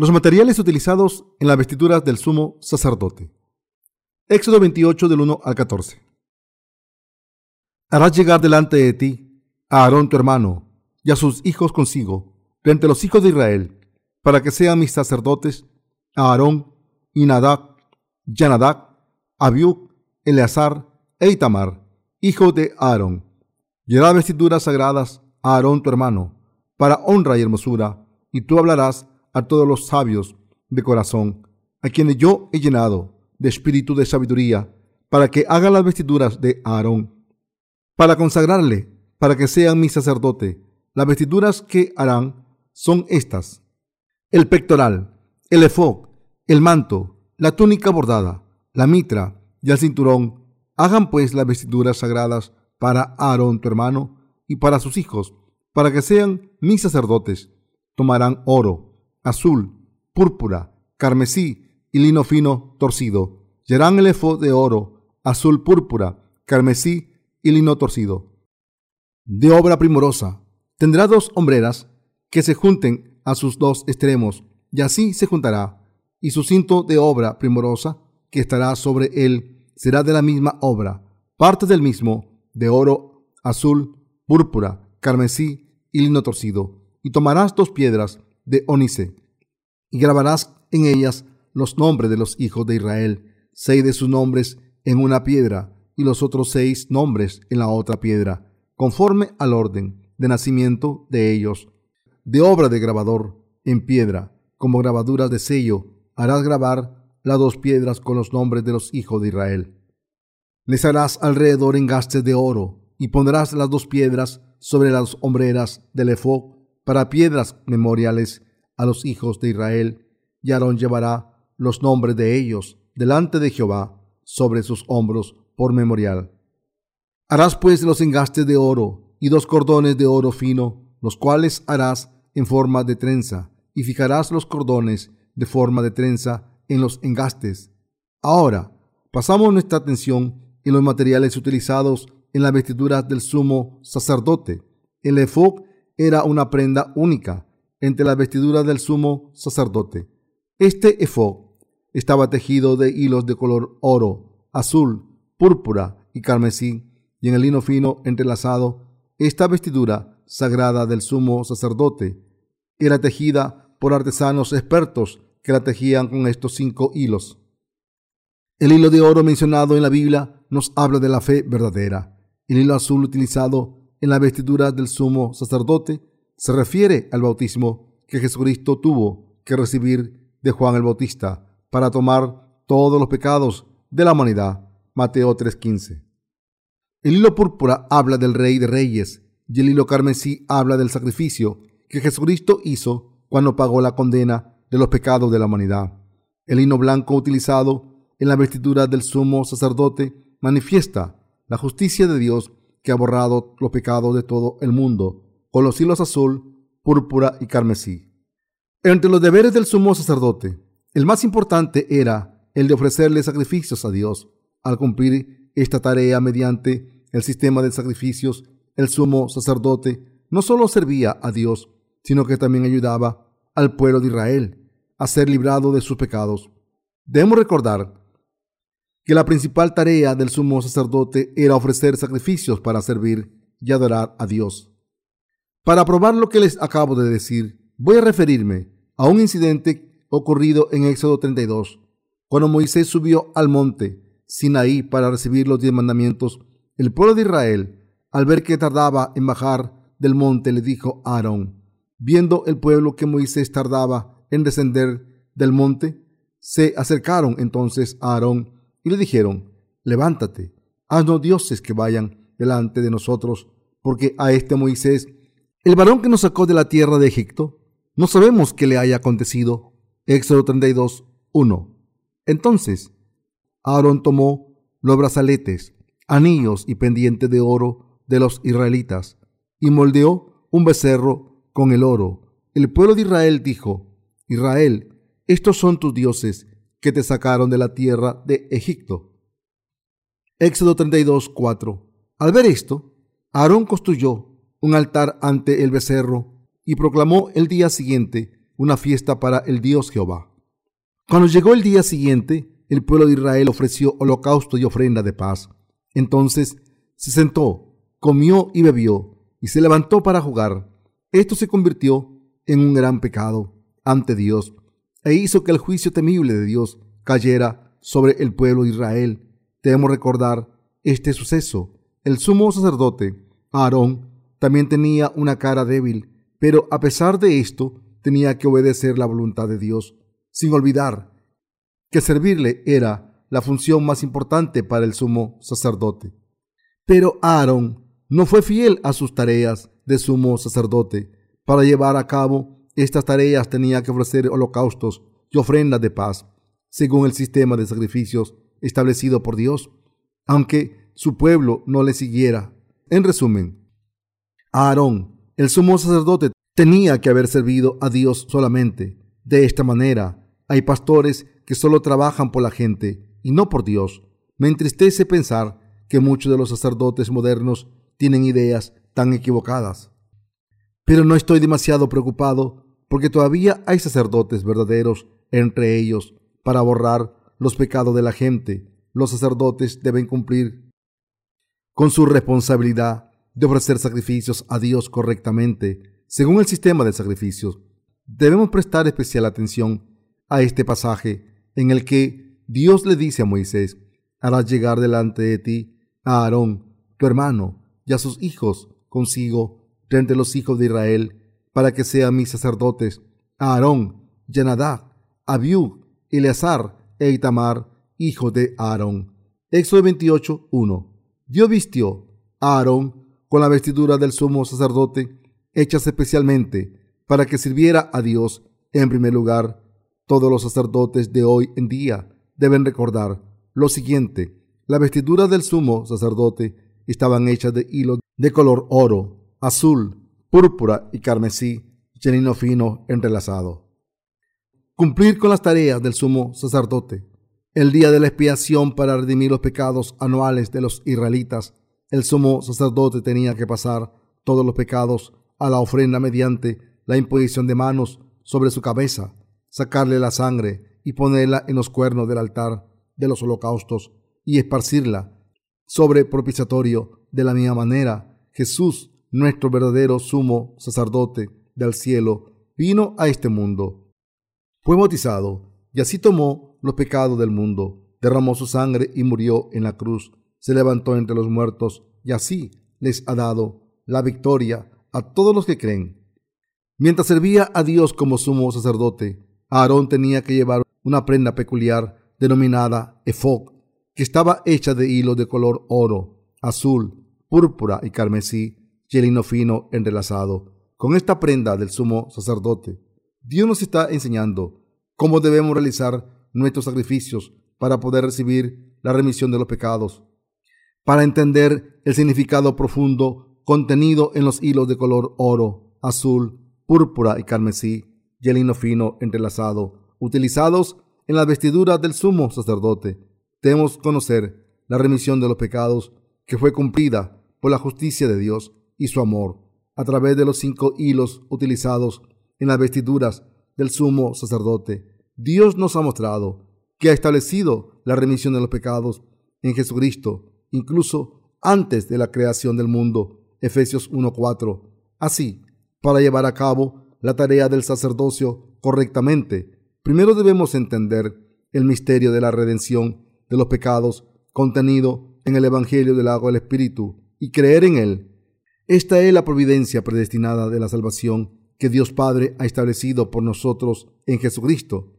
Los materiales utilizados en las vestiduras del sumo sacerdote. Éxodo 28 del 1 al 14. Harás llegar delante de ti a Aarón tu hermano y a sus hijos consigo, de los hijos de Israel, para que sean mis sacerdotes, a Aarón y Nadab, Yanadab, Abiú, Eleazar e Itamar, hijo de Aarón. Y vestiduras sagradas a Aarón tu hermano, para honra y hermosura, y tú hablarás a todos los sabios de corazón, a quienes yo he llenado de espíritu de sabiduría, para que hagan las vestiduras de Aarón, para consagrarle, para que sean mi sacerdote. Las vestiduras que harán son estas: el pectoral, el efod, el manto, la túnica bordada, la mitra y el cinturón. Hagan pues las vestiduras sagradas para Aarón tu hermano y para sus hijos, para que sean mis sacerdotes. Tomarán oro, azul, púrpura, carmesí y lino fino torcido. Y el efod de oro, azul, púrpura, carmesí y lino torcido. De obra primorosa. Tendrá dos hombreras que se junten a sus dos extremos, y así se juntará. Y su cinto de obra primorosa que estará sobre él será de la misma obra, parte del mismo, de oro, azul, púrpura, carmesí y lino torcido. Y tomarás dos piedras de ónice, y grabarás en ellas los nombres de los hijos de Israel, seis de sus nombres en una piedra, y los otros seis nombres en la otra piedra, conforme al orden de nacimiento de ellos. De obra de grabador, en piedra, como grabaduras de sello, harás grabar las dos piedras con los nombres de los hijos de Israel. Les harás alrededor engastes de oro, y pondrás las dos piedras sobre las hombreras del efod para piedras memoriales a los hijos de Israel, y Aarón llevará los nombres de ellos delante de Jehová sobre sus hombros por memorial. Harás pues los engastes de oro y dos cordones de oro fino, los cuales harás en forma de trenza, y fijarás los cordones de forma de trenza en los engastes. Ahora, pasamos nuestra atención en los materiales utilizados en las vestiduras del sumo sacerdote. El efod era una prenda única entre las vestiduras del sumo sacerdote. Este efod estaba tejido de hilos de color oro, azul, púrpura y carmesí, y en el lino fino entrelazado, esta vestidura sagrada del sumo sacerdote era tejida por artesanos expertos que la tejían con estos cinco hilos. El hilo de oro mencionado en la Biblia nos habla de la fe verdadera. El hilo azul utilizado en la vestidura del sumo sacerdote se refiere al bautismo que Jesucristo tuvo que recibir de Juan el Bautista para tomar todos los pecados de la humanidad. Mateo 3:15. El hilo púrpura habla del Rey de Reyes y el hilo carmesí habla del sacrificio que Jesucristo hizo cuando pagó la condena de los pecados de la humanidad. El hilo blanco utilizado en la vestidura del sumo sacerdote manifiesta la justicia de Dios que ha borrado los pecados de todo el mundo, con los hilos azul, púrpura y carmesí. Entre los deberes del sumo sacerdote, el más importante era el de ofrecerle sacrificios a Dios. Al cumplir esta tarea mediante el sistema de sacrificios, el sumo sacerdote no solo servía a Dios, sino que también ayudaba al pueblo de Israel a ser librado de sus pecados. Debemos recordar que la principal tarea del sumo sacerdote era ofrecer sacrificios para servir y adorar a Dios. Para probar lo que les acabo de decir, voy a referirme a un incidente ocurrido en Éxodo 32, cuando Moisés subió al monte Sinaí para recibir los diez mandamientos. El pueblo de Israel, al ver que tardaba en bajar del monte, le dijo a Aarón, viendo el pueblo que Moisés tardaba en descender del monte, se acercaron entonces a Aarón y le dijeron, levántate, haznos dioses que vayan delante de nosotros, porque a este Moisés, el varón que nos sacó de la tierra de Egipto, no sabemos qué le haya acontecido. Éxodo 32, 1. Entonces, Aarón tomó los brazaletes, anillos y pendientes de oro de los israelitas, y moldeó un becerro con el oro. El pueblo de Israel dijo, Israel, estos son tus dioses que te sacaron de la tierra de Egipto. Éxodo 32, 4. Al ver esto, Aarón construyó un altar ante el becerro y proclamó el día siguiente una fiesta para el Dios Jehová. Cuando llegó el día siguiente, el pueblo de Israel ofreció holocausto y ofrenda de paz. Entonces se sentó, comió y bebió, y se levantó para jugar. Esto se convirtió en un gran pecado ante Dios, e hizo que el juicio temible de Dios cayera sobre el pueblo de Israel. Debemos recordar este suceso. El sumo sacerdote, Aarón, también tenía una cara débil, pero a pesar de esto, tenía que obedecer la voluntad de Dios, sin olvidar que servirle era la función más importante para el sumo sacerdote. Pero Aarón no fue fiel a sus tareas de sumo sacerdote. Para llevar a cabo estas tareas tenía que ofrecer holocaustos y ofrendas de paz, según el sistema de sacrificios establecido por Dios, aunque su pueblo no le siguiera. En resumen, Aarón, el sumo sacerdote, tenía que haber servido a Dios solamente. De esta manera, hay pastores que solo trabajan por la gente y no por Dios. Me entristece pensar que muchos de los sacerdotes modernos tienen ideas tan equivocadas. Pero no estoy demasiado preocupado porque todavía hay sacerdotes verdaderos entre ellos para borrar los pecados de la gente. Los sacerdotes deben cumplir con su responsabilidad de ofrecer sacrificios a Dios correctamente, según el sistema de sacrificios. Debemos prestar especial atención a este pasaje en el que Dios le dice a Moisés, harás llegar delante de ti a Aarón, tu hermano, y a sus hijos consigo entre los hijos de Israel, para que sean mis sacerdotes, Aarón, Yanadá, Abiú, Eleazar e Itamar, hijo de Aarón. Éxodo 28, 1. Dios vistió a Aarón con la vestidura del sumo sacerdote, hechas especialmente para que sirviera a Dios en primer lugar. Todos los sacerdotes de hoy en día deben recordar lo siguiente. La vestidura del sumo sacerdote estaban hechas de hilo de color oro, azul, púrpura y carmesí, llenino fino entrelazado. Cumplir con las tareas del sumo sacerdote. El día de la expiación para redimir los pecados anuales de los israelitas, el sumo sacerdote tenía que pasar todos los pecados a la ofrenda mediante la imposición de manos sobre su cabeza, sacarle la sangre y ponerla en los cuernos del altar de los holocaustos y esparcirla sobre propiciatorio de la misma manera. Jesús, nuestro verdadero sumo sacerdote del cielo, vino a este mundo. Fue bautizado y así tomó los pecados del mundo, derramó su sangre y murió en la cruz, se levantó entre los muertos y así les ha dado la victoria a todos los que creen. Mientras servía a Dios como sumo sacerdote, Aarón tenía que llevar una prenda peculiar denominada efod, que estaba hecha de hilos de color oro, azul, púrpura y carmesí, y el lino fino entrelazado. Con esta prenda del sumo sacerdote, Dios nos está enseñando cómo debemos realizar nuestros sacrificios para poder recibir la remisión de los pecados. Para entender el significado profundo contenido en los hilos de color oro, azul, púrpura y carmesí, y el lino fino entrelazado, utilizados en las vestiduras del sumo sacerdote. Debemos conocer la remisión de los pecados que fue cumplida por la justicia de Dios y su amor a través de los cinco hilos utilizados en las vestiduras del sumo sacerdote. Dios nos ha mostrado que ha establecido la remisión de los pecados en Jesucristo, incluso antes de la creación del mundo. Efesios 1.4. Así, para llevar a cabo la tarea del sacerdocio correctamente, primero debemos entender el misterio de la redención de los pecados contenido en el Evangelio del agua del Espíritu y creer en él. Esta es la providencia predestinada de la salvación que Dios Padre ha establecido por nosotros en Jesucristo.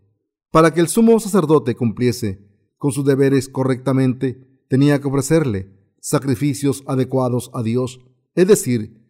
Para que el sumo sacerdote cumpliese con sus deberes correctamente, tenía que ofrecerle sacrificios adecuados a Dios, es decir,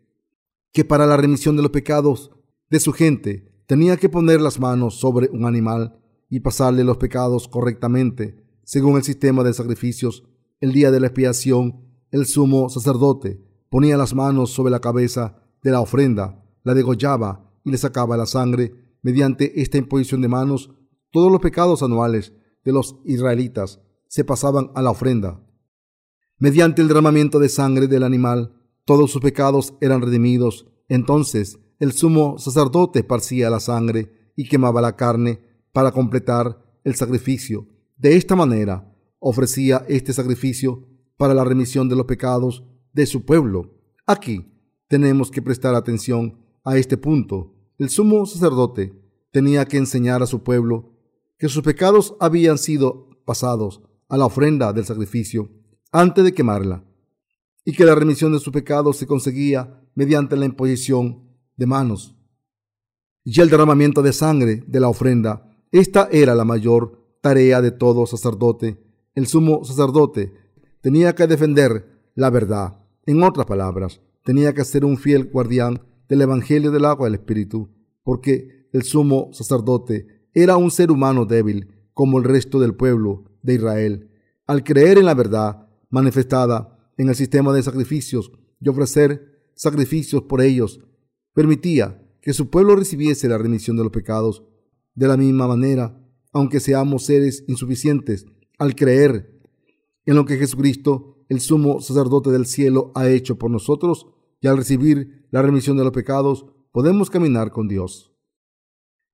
que para la remisión de los pecados de su gente tenía que poner las manos sobre un animal y pasarle los pecados correctamente, según el sistema de sacrificios. El día de la expiación, el sumo sacerdote ponía las manos sobre la cabeza de la ofrenda, la degollaba y le sacaba la sangre. Mediante esta imposición de manos, todos los pecados anuales de los israelitas se pasaban a la ofrenda. Mediante el derramamiento de sangre del animal, todos sus pecados eran redimidos. Entonces el sumo sacerdote esparcía la sangre y quemaba la carne para completar el sacrificio. De esta manera ofrecía este sacrificio para la remisión de los pecados de su pueblo. Aquí tenemos que prestar atención a este punto. El sumo sacerdote tenía que enseñar a su pueblo que sus pecados habían sido pasados a la ofrenda del sacrificio antes de quemarla y que la remisión de sus pecados se conseguía mediante la imposición de manos y el derramamiento de sangre de la ofrenda. Esta era la mayor tarea de todo sacerdote. El sumo sacerdote tenía que defender la verdad. En otras palabras, tenía que ser un fiel guardián del Evangelio del agua del Espíritu, porque el sumo sacerdote era un ser humano débil como el resto del pueblo de Israel. Al creer en la verdad manifestada en el sistema de sacrificios y ofrecer sacrificios por ellos, permitía que su pueblo recibiese la remisión de los pecados. De la misma manera, aunque seamos seres insuficientes, al creer en lo que Jesucristo, el sumo sacerdote del cielo, ha hecho por nosotros, y al recibir la remisión de los pecados, podemos caminar con Dios.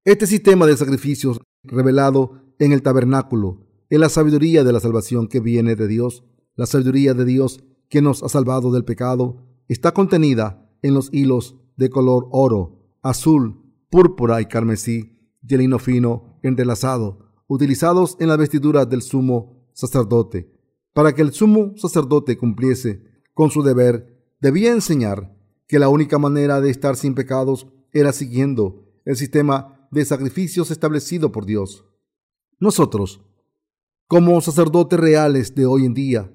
Este sistema de sacrificios revelado en el tabernáculo es la sabiduría de la salvación que viene de Dios. La sabiduría de Dios que nos ha salvado del pecado está contenida en los hilos de color oro azul, púrpura y carmesí, y el lino fino entrelazado, utilizados en las vestiduras del sumo sacerdote. Para que el sumo sacerdote cumpliese con su deber, debía enseñar que la única manera de estar sin pecados era siguiendo el sistema de sacrificios establecido por Dios. Nosotros, como sacerdotes reales de hoy en día,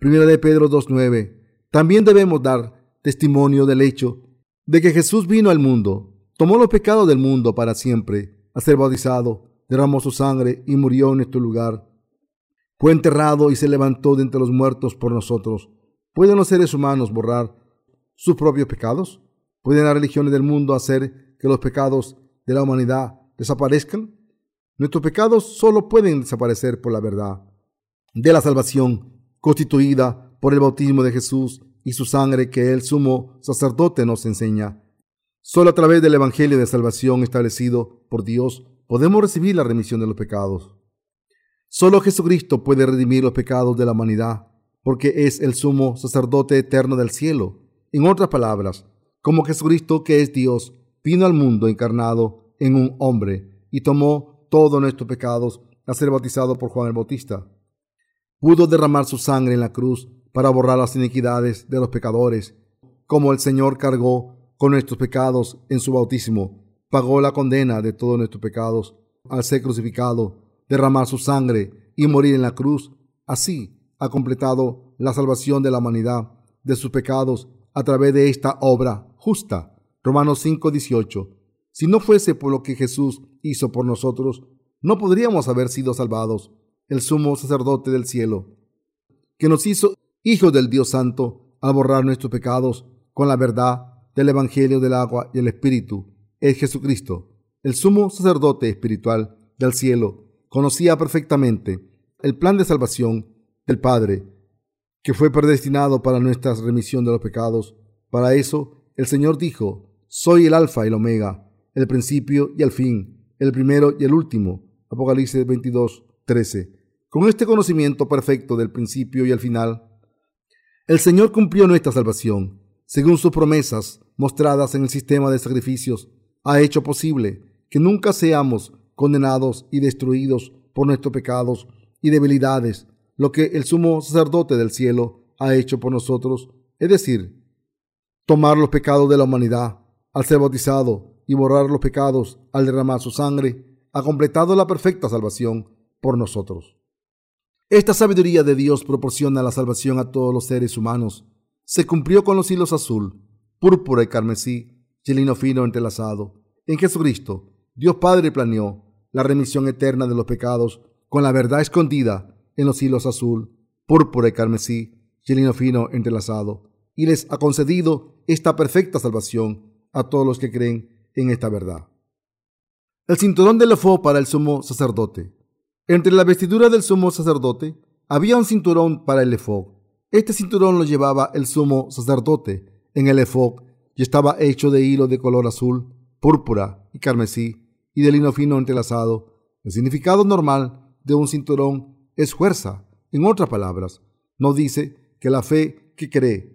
1 de Pedro 2.9, también debemos dar testimonio del hecho de que Jesús vino al mundo tomó los pecados del mundo para siempre, a ser bautizado, derramó su sangre y murió en nuestro lugar. Fue enterrado y se levantó de entre los muertos por nosotros. ¿Pueden los seres humanos borrar sus propios pecados? ¿Pueden las religiones del mundo hacer que los pecados de la humanidad desaparezcan? Nuestros pecados solo pueden desaparecer por la verdad de la salvación constituida por el bautismo de Jesús y su sangre que el sumo sacerdote nos enseña. Solo a través del Evangelio de salvación establecido por Dios podemos recibir la remisión de los pecados. Solo Jesucristo puede redimir los pecados de la humanidad, porque es el sumo sacerdote eterno del cielo. En otras palabras, como Jesucristo, que es Dios, vino al mundo encarnado en un hombre y tomó todos nuestros pecados a ser bautizado por Juan el Bautista. Pudo derramar su sangre en la cruz para borrar las iniquidades de los pecadores, como el Señor cargó con nuestros pecados en su bautismo, pagó la condena de todos nuestros pecados al ser crucificado, derramar su sangre y morir en la cruz. Así ha completado la salvación de la humanidad de sus pecados a través de esta obra justa. Romanos 5:18. Si no fuese por lo que Jesús hizo por nosotros, no podríamos haber sido salvados. El sumo sacerdote del cielo, que nos hizo hijos del Dios Santo al borrar nuestros pecados con la verdad del Evangelio del agua y el Espíritu es Jesucristo, el sumo sacerdote espiritual del cielo, conocía perfectamente el plan de salvación del Padre, que fue predestinado para nuestra remisión de los pecados. Para eso, el Señor dijo, soy el alfa y el omega, el principio y el fin, el primero y el último. Apocalipsis 22, 13. Con este conocimiento perfecto del principio y el final, el Señor cumplió nuestra salvación según sus promesas mostradas en el sistema de sacrificios, ha hecho posible que nunca seamos condenados y destruidos por nuestros pecados y debilidades, lo que el sumo sacerdote del cielo ha hecho por nosotros, es decir, tomar los pecados de la humanidad al ser bautizado y borrar los pecados al derramar su sangre, ha completado la perfecta salvación por nosotros. Esta sabiduría de Dios proporciona la salvación a todos los seres humanos se cumplió con los hilos azul, púrpura y carmesí, chelino fino entrelazado. En Jesucristo, Dios Padre planeó la remisión eterna de los pecados con la verdad escondida en los hilos azul, púrpura y carmesí, chelino fino entrelazado, y les ha concedido esta perfecta salvación a todos los que creen en esta verdad. El cinturón del efod para el sumo sacerdote. Entre la vestidura del sumo sacerdote había un cinturón para el efod este cinturón lo llevaba el sumo sacerdote en el efod y estaba hecho de hilo de color azul, púrpura y carmesí. Y de lino fino entrelazado. El significado normal de un cinturón es fuerza. En otras palabras, nos dice que la fe que cree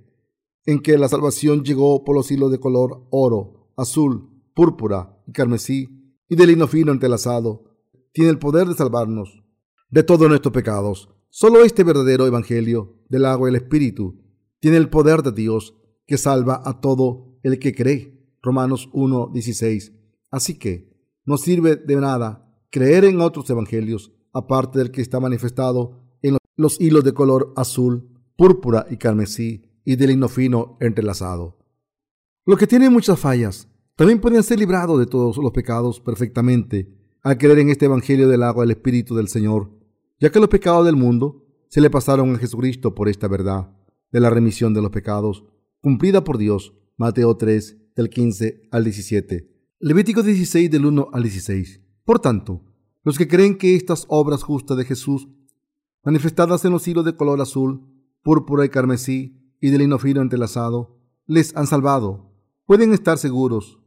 en que la salvación llegó por los hilos de color oro, azul, púrpura y carmesí y de lino fino entrelazado, tiene el poder de salvarnos de todos nuestros pecados. Solo este verdadero evangelio del agua y el espíritu tiene el poder de Dios que salva a todo el que cree. Romanos 1:16. Así que no sirve de nada creer en otros evangelios aparte del que está manifestado en los hilos de color azul, púrpura y carmesí y del lino fino entrelazado. Los que tienen muchas fallas también pueden ser librados de todos los pecados perfectamente al creer en este evangelio del agua del Espíritu del Señor, ya que los pecados del mundo se le pasaron a Jesucristo por esta verdad de la remisión de los pecados, cumplida por Dios. Mateo 3, del 15 al 17. Levítico 16, del 1 al 16. Por tanto, los que creen que estas obras justas de Jesús, manifestadas en los hilos de color azul, púrpura y carmesí y de lino entrelazado, les han salvado, pueden estar seguros.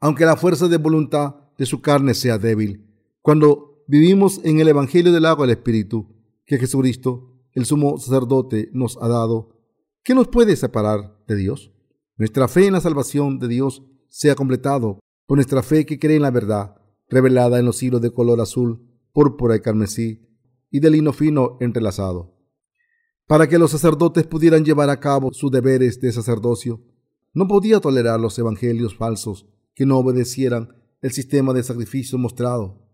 Aunque la fuerza de voluntad de su carne sea débil, cuando vivimos en el Evangelio del agua del Espíritu, que Jesucristo, el sumo sacerdote, nos ha dado, ¿qué nos puede separar de Dios? Nuestra fe en la salvación de Dios se ha completado por nuestra fe que cree en la verdad, revelada en los hilos de color azul, púrpura y carmesí, y de lino fino entrelazado. Para que los sacerdotes pudieran llevar a cabo sus deberes de sacerdocio, no podía tolerar los evangelios falsos que no obedecieran el sistema de sacrificio mostrado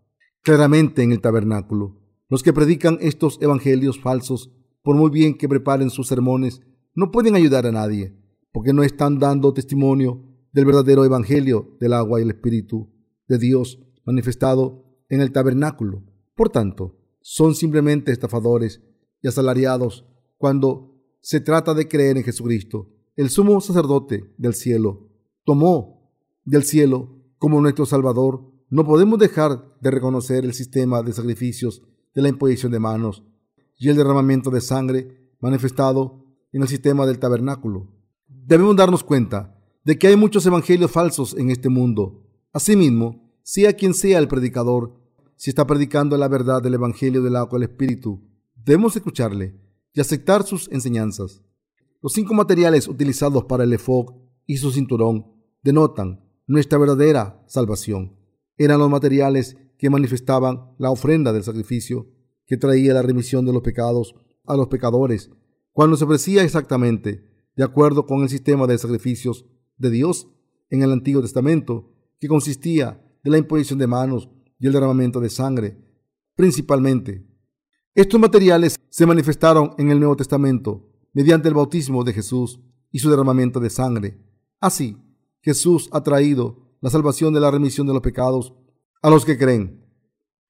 claramente en el tabernáculo. Los que predican estos evangelios falsos, por muy bien que preparen sus sermones, no pueden ayudar a nadie, porque no están dando testimonio del verdadero evangelio del agua y el espíritu de Dios manifestado en el tabernáculo. Por tanto, son simplemente estafadores y asalariados cuando se trata de creer en Jesucristo. El sumo sacerdote del cielo tomó del cielo como nuestro Salvador. No podemos dejar de reconocer el sistema de sacrificios de la imposición de manos y el derramamiento de sangre manifestado en el sistema del tabernáculo. Debemos darnos cuenta de que hay muchos evangelios falsos en este mundo. Asimismo, sea quien sea el predicador, si está predicando la verdad del evangelio del agua del Espíritu, debemos escucharle y aceptar sus enseñanzas. Los cinco materiales utilizados para el efod y su cinturón denotan nuestra verdadera salvación. Eran los materiales que manifestaban la ofrenda del sacrificio que traía la remisión de los pecados a los pecadores, cuando se ofrecía exactamente de acuerdo con el sistema de sacrificios de Dios en el Antiguo Testamento, que consistía de la imposición de manos y el derramamiento de sangre, principalmente. Estos materiales se manifestaron en el Nuevo Testamento mediante el bautismo de Jesús y su derramamiento de sangre. Así, Jesús ha traído la salvación de la remisión de los pecados a los que creen.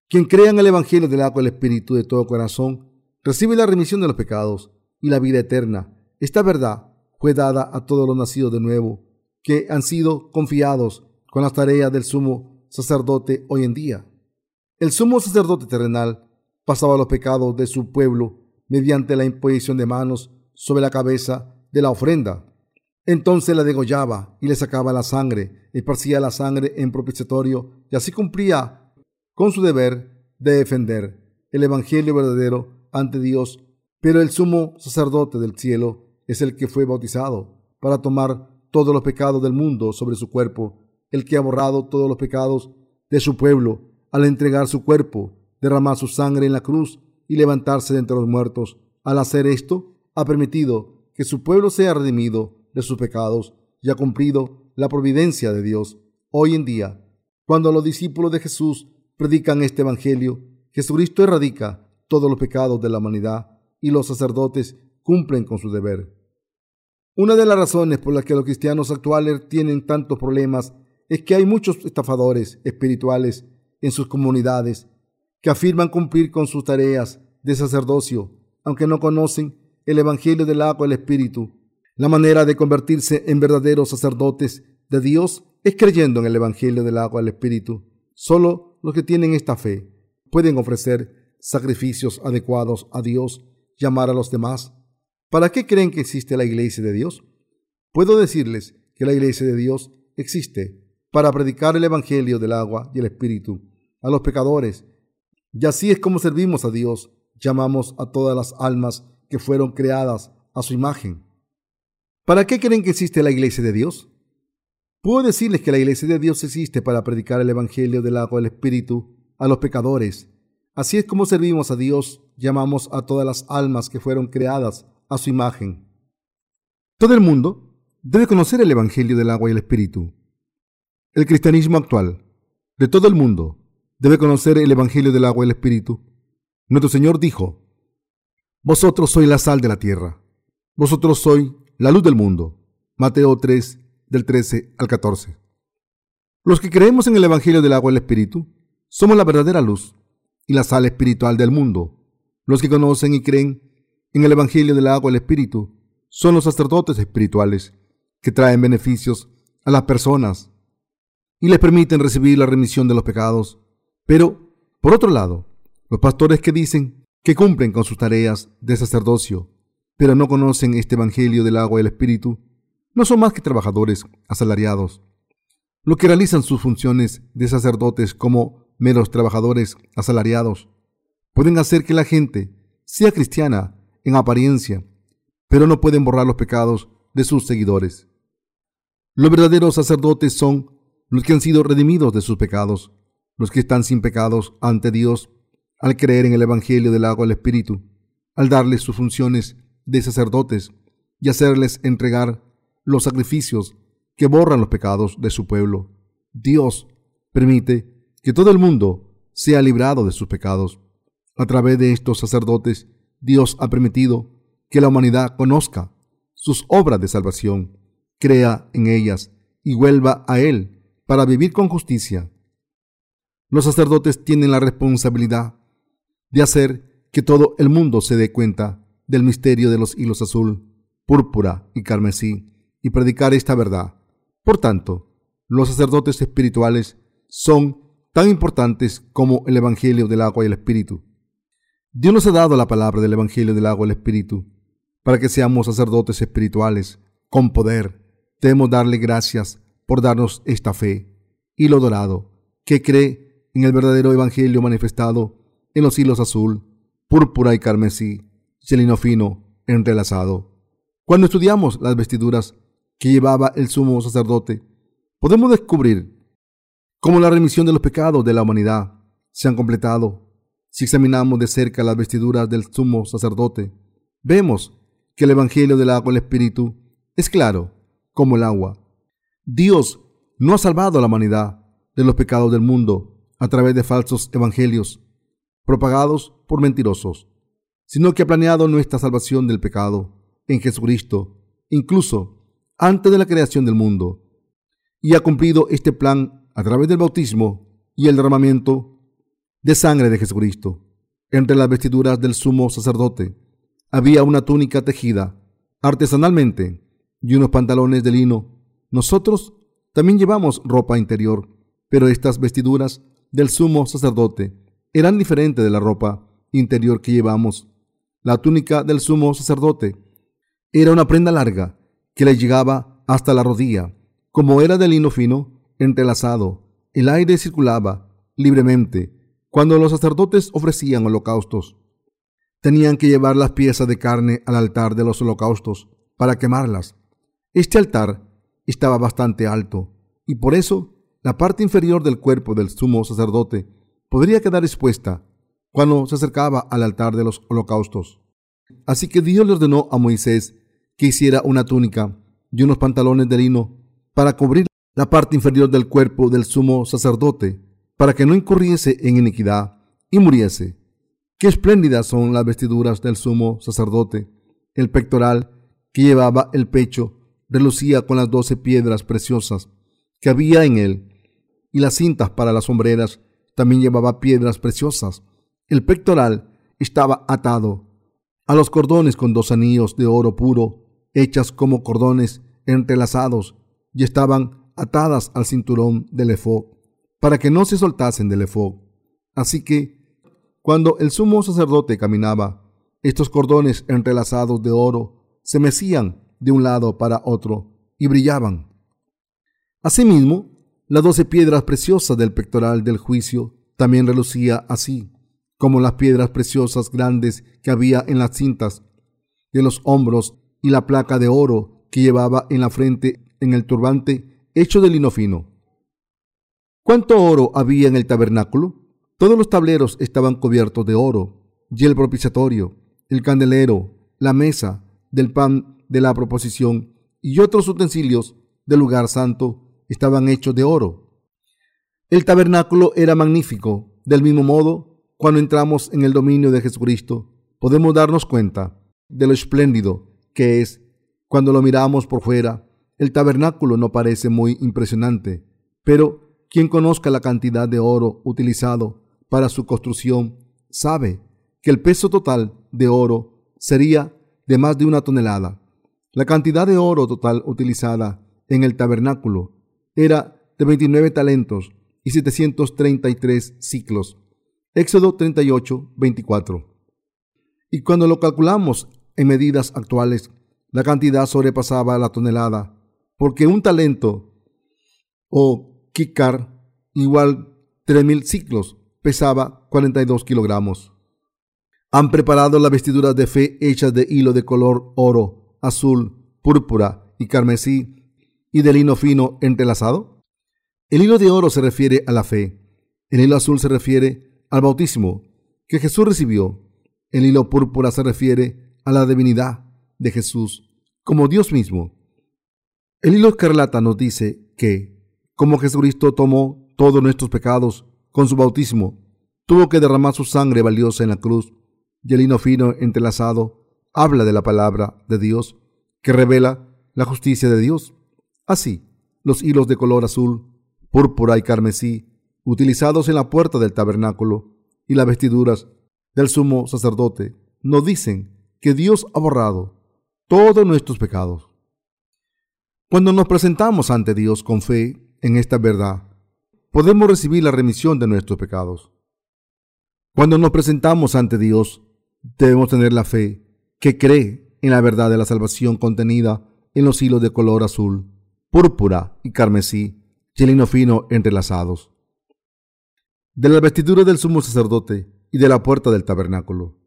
Quien crea en el Evangelio del agua del Espíritu de todo corazón, recibe la remisión de los pecados y la vida eterna. Esta verdad fue dada a todos los nacidos de nuevo, que han sido confiados con las tareas del sumo sacerdote hoy en día. El sumo sacerdote terrenal pasaba los pecados de su pueblo mediante la imposición de manos sobre la cabeza de la ofrenda entonces la degollaba y le sacaba la sangre, esparcía la sangre en propiciatorio, y así cumplía con su deber de defender el Evangelio verdadero ante Dios. Pero el sumo sacerdote del cielo es el que fue bautizado para tomar todos los pecados del mundo sobre su cuerpo, el que ha borrado todos los pecados de su pueblo al entregar su cuerpo, derramar su sangre en la cruz y levantarse de entre los muertos. Al hacer esto, ha permitido que su pueblo sea redimido de sus pecados y ha cumplido la providencia de Dios. Hoy en día, cuando los discípulos de Jesús predican este Evangelio, Jesucristo erradica todos los pecados de la humanidad y los sacerdotes cumplen con su deber. Una de las razones por las que los cristianos actuales tienen tantos problemas es que hay muchos estafadores espirituales en sus comunidades que afirman cumplir con sus tareas de sacerdocio, aunque no conocen el Evangelio del agua y el Espíritu la manera de convertirse en verdaderos sacerdotes de Dios es creyendo en el Evangelio del agua del Espíritu. Solo los que tienen esta fe pueden ofrecer sacrificios adecuados a Dios y amar a los demás. ¿Para qué creen que existe la iglesia de Dios? Puedo decirles que la iglesia de Dios existe para predicar el Evangelio del agua y el Espíritu a los pecadores. Y así es como servimos a Dios. Llamamos a todas las almas que fueron creadas a su imagen. ¿Para qué creen que existe la iglesia de Dios? Puedo decirles que la iglesia de Dios existe para predicar el Evangelio del agua y el Espíritu a los pecadores. Así es como servimos a Dios, llamamos a todas las almas que fueron creadas a su imagen. Todo el mundo debe conocer el Evangelio del agua y el Espíritu. El cristianismo actual, de todo el mundo, debe conocer el Evangelio del agua y el Espíritu. Nuestro Señor dijo, Vosotros sois la sal de la tierra, vosotros sois la luz del mundo. Mateo 3, del 13 al 14. Los que creemos en el Evangelio del agua y el Espíritu, somos la verdadera luz y la sal espiritual del mundo. Los que conocen y creen en el Evangelio del agua y el Espíritu son los sacerdotes espirituales que traen beneficios a las personas y les permiten recibir la remisión de los pecados. Pero, por otro lado, los pastores que dicen que cumplen con sus tareas de sacerdocio, pero no conocen este Evangelio del agua y el Espíritu, no son más que trabajadores asalariados. Los que realizan sus funciones de sacerdotes como meros trabajadores asalariados pueden hacer que la gente sea cristiana en apariencia, pero no pueden borrar los pecados de sus seguidores. Los verdaderos sacerdotes son los que han sido redimidos de sus pecados, los que están sin pecados ante Dios al creer en el Evangelio del agua del Espíritu, al darles sus funciones de sacerdotes y hacerles entregar los sacrificios que borran los pecados de su pueblo. Dios permite que todo el mundo sea librado de sus pecados. A través de estos sacerdotes, Dios ha permitido que la humanidad conozca sus obras de salvación, crea en ellas y vuelva a Él para vivir con justicia. Los sacerdotes tienen la responsabilidad de hacer que todo el mundo se dé cuenta del misterio de los hilos azul, púrpura y carmesí y predicar esta verdad. Por tanto, los sacerdotes espirituales son tan importantes como el Evangelio del agua y el Espíritu. Dios nos ha dado la palabra del Evangelio del agua y el Espíritu para que seamos sacerdotes espirituales con poder. Debemos darle gracias por darnos esta fe. y lo dorado, que cree en el verdadero Evangelio manifestado en los hilos azul, púrpura y carmesí, celino fino, entrelazado. Cuando estudiamos las vestiduras que llevaba el sumo sacerdote, podemos descubrir cómo la remisión de los pecados de la humanidad se han completado. Si examinamos de cerca las vestiduras del sumo sacerdote, vemos que el Evangelio del agua y el Espíritu es claro como el agua. Dios no ha salvado a la humanidad de los pecados del mundo a través de falsos evangelios propagados por mentirosos, sino que ha planeado nuestra salvación del pecado en Jesucristo, incluso antes de la creación del mundo, y ha cumplido este plan a través del bautismo y el derramamiento de sangre de Jesucristo. Entre las vestiduras del sumo sacerdote había una túnica tejida artesanalmente y unos pantalones de lino nosotros también llevamos ropa interior, pero estas vestiduras del sumo sacerdote eran diferentes de la ropa interior que llevamos. La túnica del sumo sacerdote era una prenda larga que le llegaba hasta la rodilla. Como era de lino fino, entrelazado, el aire circulaba libremente cuando los sacerdotes ofrecían holocaustos. Tenían que llevar las piezas de carne al altar de los holocaustos para quemarlas. Este altar estaba bastante alto, y por eso la parte inferior del cuerpo del sumo sacerdote podría quedar expuesta cuando se acercaba al altar de los holocaustos. Así que Dios le ordenó a Moisés que hiciera una túnica y unos pantalones de lino para cubrir la parte inferior del cuerpo del sumo sacerdote, para que no incurriese en iniquidad y muriese. Qué espléndidas son las vestiduras del sumo sacerdote, el pectoral que llevaba el pecho relucía con las doce piedras preciosas que había en él, y las cintas para las sombreras también llevaba piedras preciosas. El pectoral estaba atado a los cordones con dos anillos de oro puro, hechas como cordones entrelazados, y estaban atadas al cinturón del efod, para que no se soltasen del efod. Así que, cuando el sumo sacerdote caminaba, estos cordones entrelazados de oro se mecían de un lado para otro y brillaban. Asimismo, Las doce piedras preciosas del pectoral del juicio también relucía así, como las piedras preciosas grandes que había en las cintas de los hombros y la placa de oro que llevaba en la frente en el turbante hecho de lino fino. ¿Cuánto oro había en el tabernáculo? Todos los tableros estaban cubiertos de oro, y el propiciatorio, el candelero, la mesa del pan de la proposición y otros utensilios del lugar santo estaban hechos de oro. El tabernáculo era magnífico. Del mismo modo, cuando entramos en el dominio de Jesucristo, podemos darnos cuenta de lo espléndido que es. Cuando lo miramos por fuera, el tabernáculo no parece muy impresionante, pero quien conozca la cantidad de oro utilizado para su construcción sabe que el peso total de oro sería de más de una tonelada. La cantidad de oro total utilizada en el tabernáculo era de 29 talentos y 733 ciclos. Éxodo 38, 24. Y cuando lo calculamos en medidas actuales, la cantidad sobrepasaba la tonelada, porque un talento o Kikar, igual 3.000 ciclos, pesaba 42 kilogramos. Han preparado las vestiduras de fe hechas de hilo de color oro, azul, púrpura y carmesí y de lino fino entrelazado. El hilo de oro se refiere a la fe. El hilo azul se refiere al bautismo que Jesús recibió. El hilo púrpura se refiere a la divinidad de Jesús como Dios mismo. El hilo escarlata nos dice que como Jesucristo tomó todos nuestros pecados con su bautismo, tuvo que derramar su sangre valiosa en la cruz, y el hino fino entrelazado habla de la palabra de Dios, que revela la justicia de Dios. Así, los hilos de color azul, púrpura y carmesí, utilizados en la puerta del tabernáculo, y las vestiduras del sumo sacerdote, nos dicen que Dios ha borrado todos nuestros pecados. Cuando nos presentamos ante Dios con fe en esta verdad, podemos recibir la remisión de nuestros pecados. Cuando nos presentamos ante Dios, debemos tener la fe que cree en la verdad de la salvación contenida en los hilos de color azul, púrpura y carmesí, y fino entrelazados. De la vestidura del sumo sacerdote y de la puerta del tabernáculo.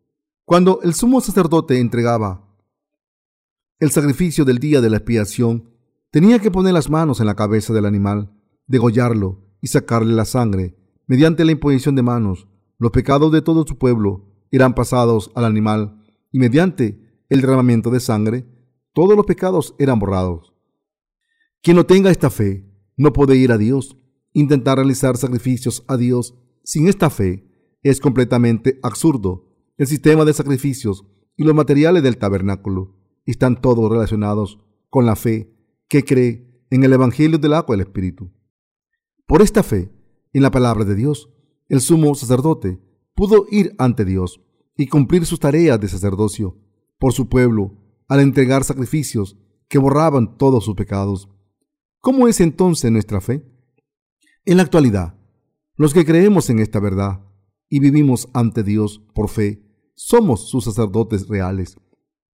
Cuando el sumo sacerdote entregaba el sacrificio del día de la expiación, Tenía que poner las manos en la cabeza del animal, degollarlo y sacarle la sangre. Mediante la imposición de manos, los pecados de todo su pueblo eran pasados al animal y mediante el derramamiento de sangre, todos los pecados eran borrados. Quien no tenga esta fe no puede ir a Dios. Intentar realizar sacrificios a Dios sin esta fe es completamente absurdo. El sistema de sacrificios y los materiales del tabernáculo están todos relacionados con la fe que cree en el Evangelio del agua y el Espíritu. Por esta fe en la palabra de Dios, el sumo sacerdote pudo ir ante Dios y cumplir sus tareas de sacerdocio por su pueblo al entregar sacrificios que borraban todos sus pecados. ¿Cómo es entonces nuestra fe? En la actualidad, los que creemos en esta verdad y vivimos ante Dios por fe, somos sus sacerdotes reales.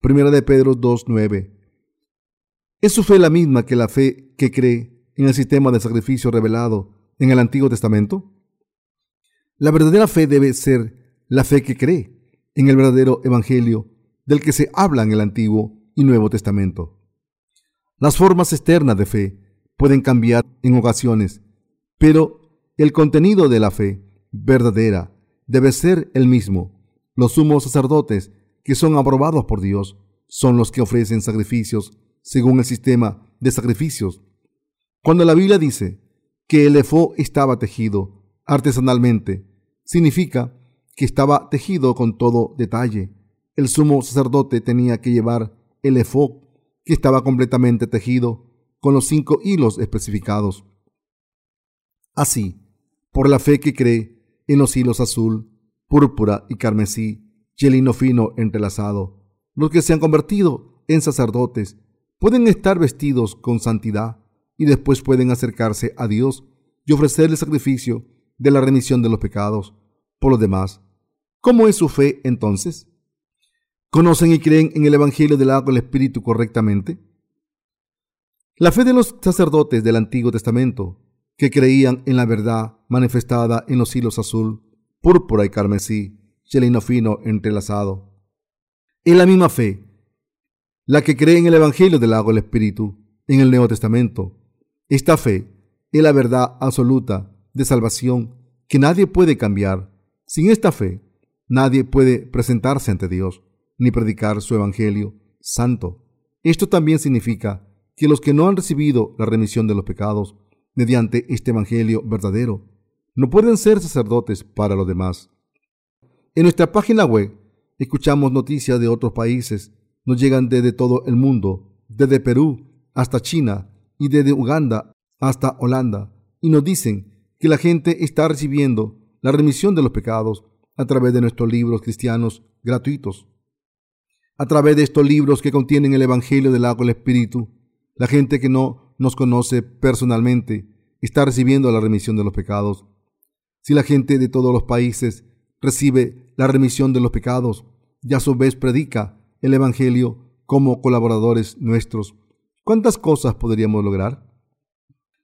Primera de Pedro 2.9 ¿Es su fe la misma que la fe que cree en el sistema de sacrificio revelado en el Antiguo Testamento? La verdadera fe debe ser la fe que cree en el verdadero Evangelio del que se habla en el Antiguo y Nuevo Testamento. Las formas externas de fe pueden cambiar en ocasiones, pero el contenido de la fe verdadera debe ser el mismo. Los sumos sacerdotes que son aprobados por Dios son los que ofrecen sacrificios según el sistema de sacrificios. Cuando la Biblia dice que el efó estaba tejido artesanalmente, significa que estaba tejido con todo detalle. El sumo sacerdote tenía que llevar el efó que estaba completamente tejido con los cinco hilos especificados. Así, por la fe que cree en los hilos azul, púrpura y carmesí y el lino fino entrelazado, los que se han convertido en sacerdotes pueden estar vestidos con santidad y después pueden acercarse a Dios y ofrecer el sacrificio de la remisión de los pecados. Por lo demás, ¿cómo es su fe entonces? ¿Conocen y creen en el Evangelio del agua y el Espíritu correctamente? La fe de los sacerdotes del Antiguo Testamento que creían en la verdad manifestada en los hilos azul, púrpura y carmesí, chelino fino entrelazado. Es la misma fe, la que cree en el Evangelio del agua del Espíritu, en el Nuevo Testamento. Esta fe es la verdad absoluta de salvación que nadie puede cambiar. Sin esta fe, nadie puede presentarse ante Dios ni predicar su Evangelio santo. Esto también significa que los que no han recibido la remisión de los pecados mediante este Evangelio verdadero no pueden ser sacerdotes para los demás. En nuestra página web escuchamos noticias de otros países. Nos llegan desde todo el mundo, desde Perú hasta China y desde Uganda hasta Holanda, y nos dicen que la gente está recibiendo la remisión de los pecados a través de nuestros libros cristianos gratuitos. A través de estos libros que contienen el Evangelio del agua y el Espíritu, la gente que no nos conoce personalmente está recibiendo la remisión de los pecados. Si la gente de todos los países recibe la remisión de los pecados y a su vez predica el Evangelio como colaboradores nuestros, ¿cuántas cosas podríamos lograr?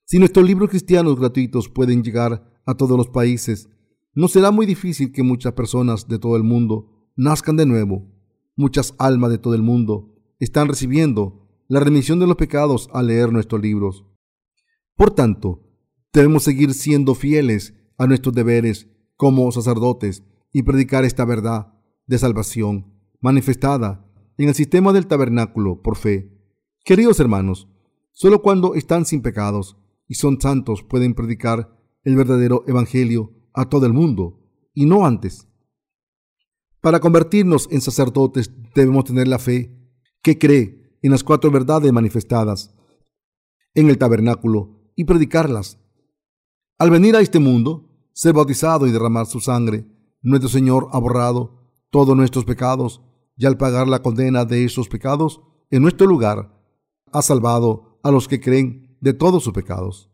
Si nuestros libros cristianos gratuitos pueden llegar a todos los países, no será muy difícil que muchas personas de todo el mundo nazcan de nuevo. Muchas almas de todo el mundo están recibiendo la remisión de los pecados al leer nuestros libros. Por tanto, debemos seguir siendo fieles a nuestros deberes como sacerdotes y predicar esta verdad de salvación manifestada en el sistema del tabernáculo por fe. Queridos hermanos, solo cuando están sin pecados y son santos pueden predicar el verdadero evangelio a todo el mundo y no antes. Para convertirnos en sacerdotes debemos tener la fe que cree en las cuatro verdades manifestadas en el tabernáculo y predicarlas. Al venir a este mundo, ser bautizado y derramar su sangre, nuestro Señor ha borrado todos nuestros pecados y al pagar la condena de esos pecados en nuestro lugar, ha salvado a los que creen de todos sus pecados.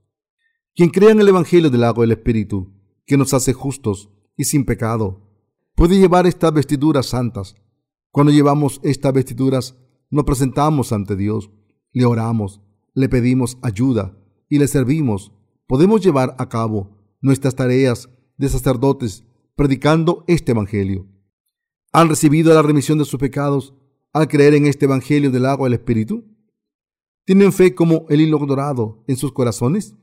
Quien crea en el Evangelio del agua del Espíritu, que nos hace justos y sin pecado, puede llevar estas vestiduras santas. Cuando llevamos estas vestiduras, nos presentamos ante Dios, le oramos, le pedimos ayuda y le servimos. Podemos llevar a cabo nuestras tareas de sacerdotes predicando este Evangelio. ¿Han recibido la remisión de sus pecados al creer en este Evangelio del agua del Espíritu? ¿Tienen fe como el hilo dorado en sus corazones?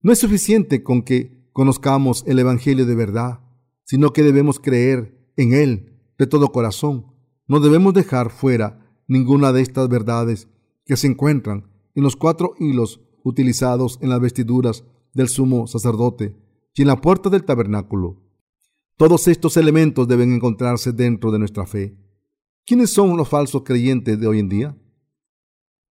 No es suficiente con que conozcamos el Evangelio de verdad, sino que debemos creer en él de todo corazón. No debemos dejar fuera ninguna de estas verdades que se encuentran en los cuatro hilos utilizados en las vestiduras del sumo sacerdote y en la puerta del tabernáculo. Todos estos elementos deben encontrarse dentro de nuestra fe. ¿Quiénes son los falsos creyentes de hoy en día?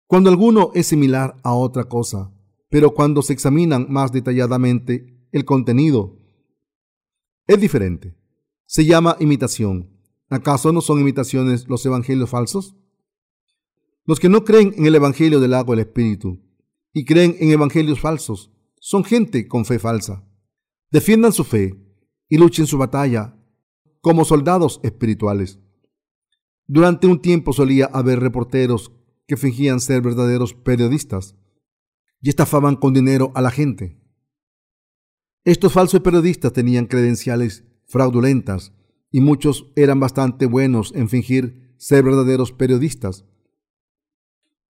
Cuando alguno es similar a otra cosa, pero cuando se examinan más detalladamente el contenido, es diferente. Se llama imitación. ¿Acaso no son imitaciones los evangelios falsos? Los que no creen en el evangelio del agua del Espíritu y creen en evangelios falsos son gente con fe falsa. Defiendan su fe y luchen su batalla como soldados espirituales. Durante un tiempo solía haber reporteros que fingían ser verdaderos periodistas y estafaban con dinero a la gente. Estos falsos periodistas tenían credenciales fraudulentas y muchos eran bastante buenos en fingir ser verdaderos periodistas,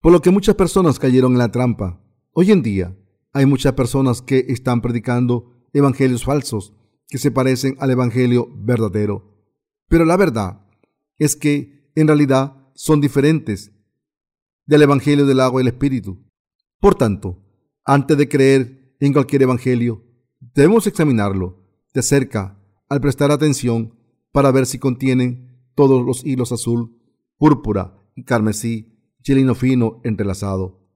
por lo que muchas personas cayeron en la trampa. Hoy en día hay muchas personas que están predicando evangelios falsos que se parecen al evangelio verdadero, pero la verdad es que en realidad son diferentes del evangelio del agua y el espíritu. Por tanto, antes de creer en cualquier evangelio, debemos examinarlo de cerca al prestar atención para ver si contienen todos los hilos azul, púrpura y carmesí, chilino fino entrelazado.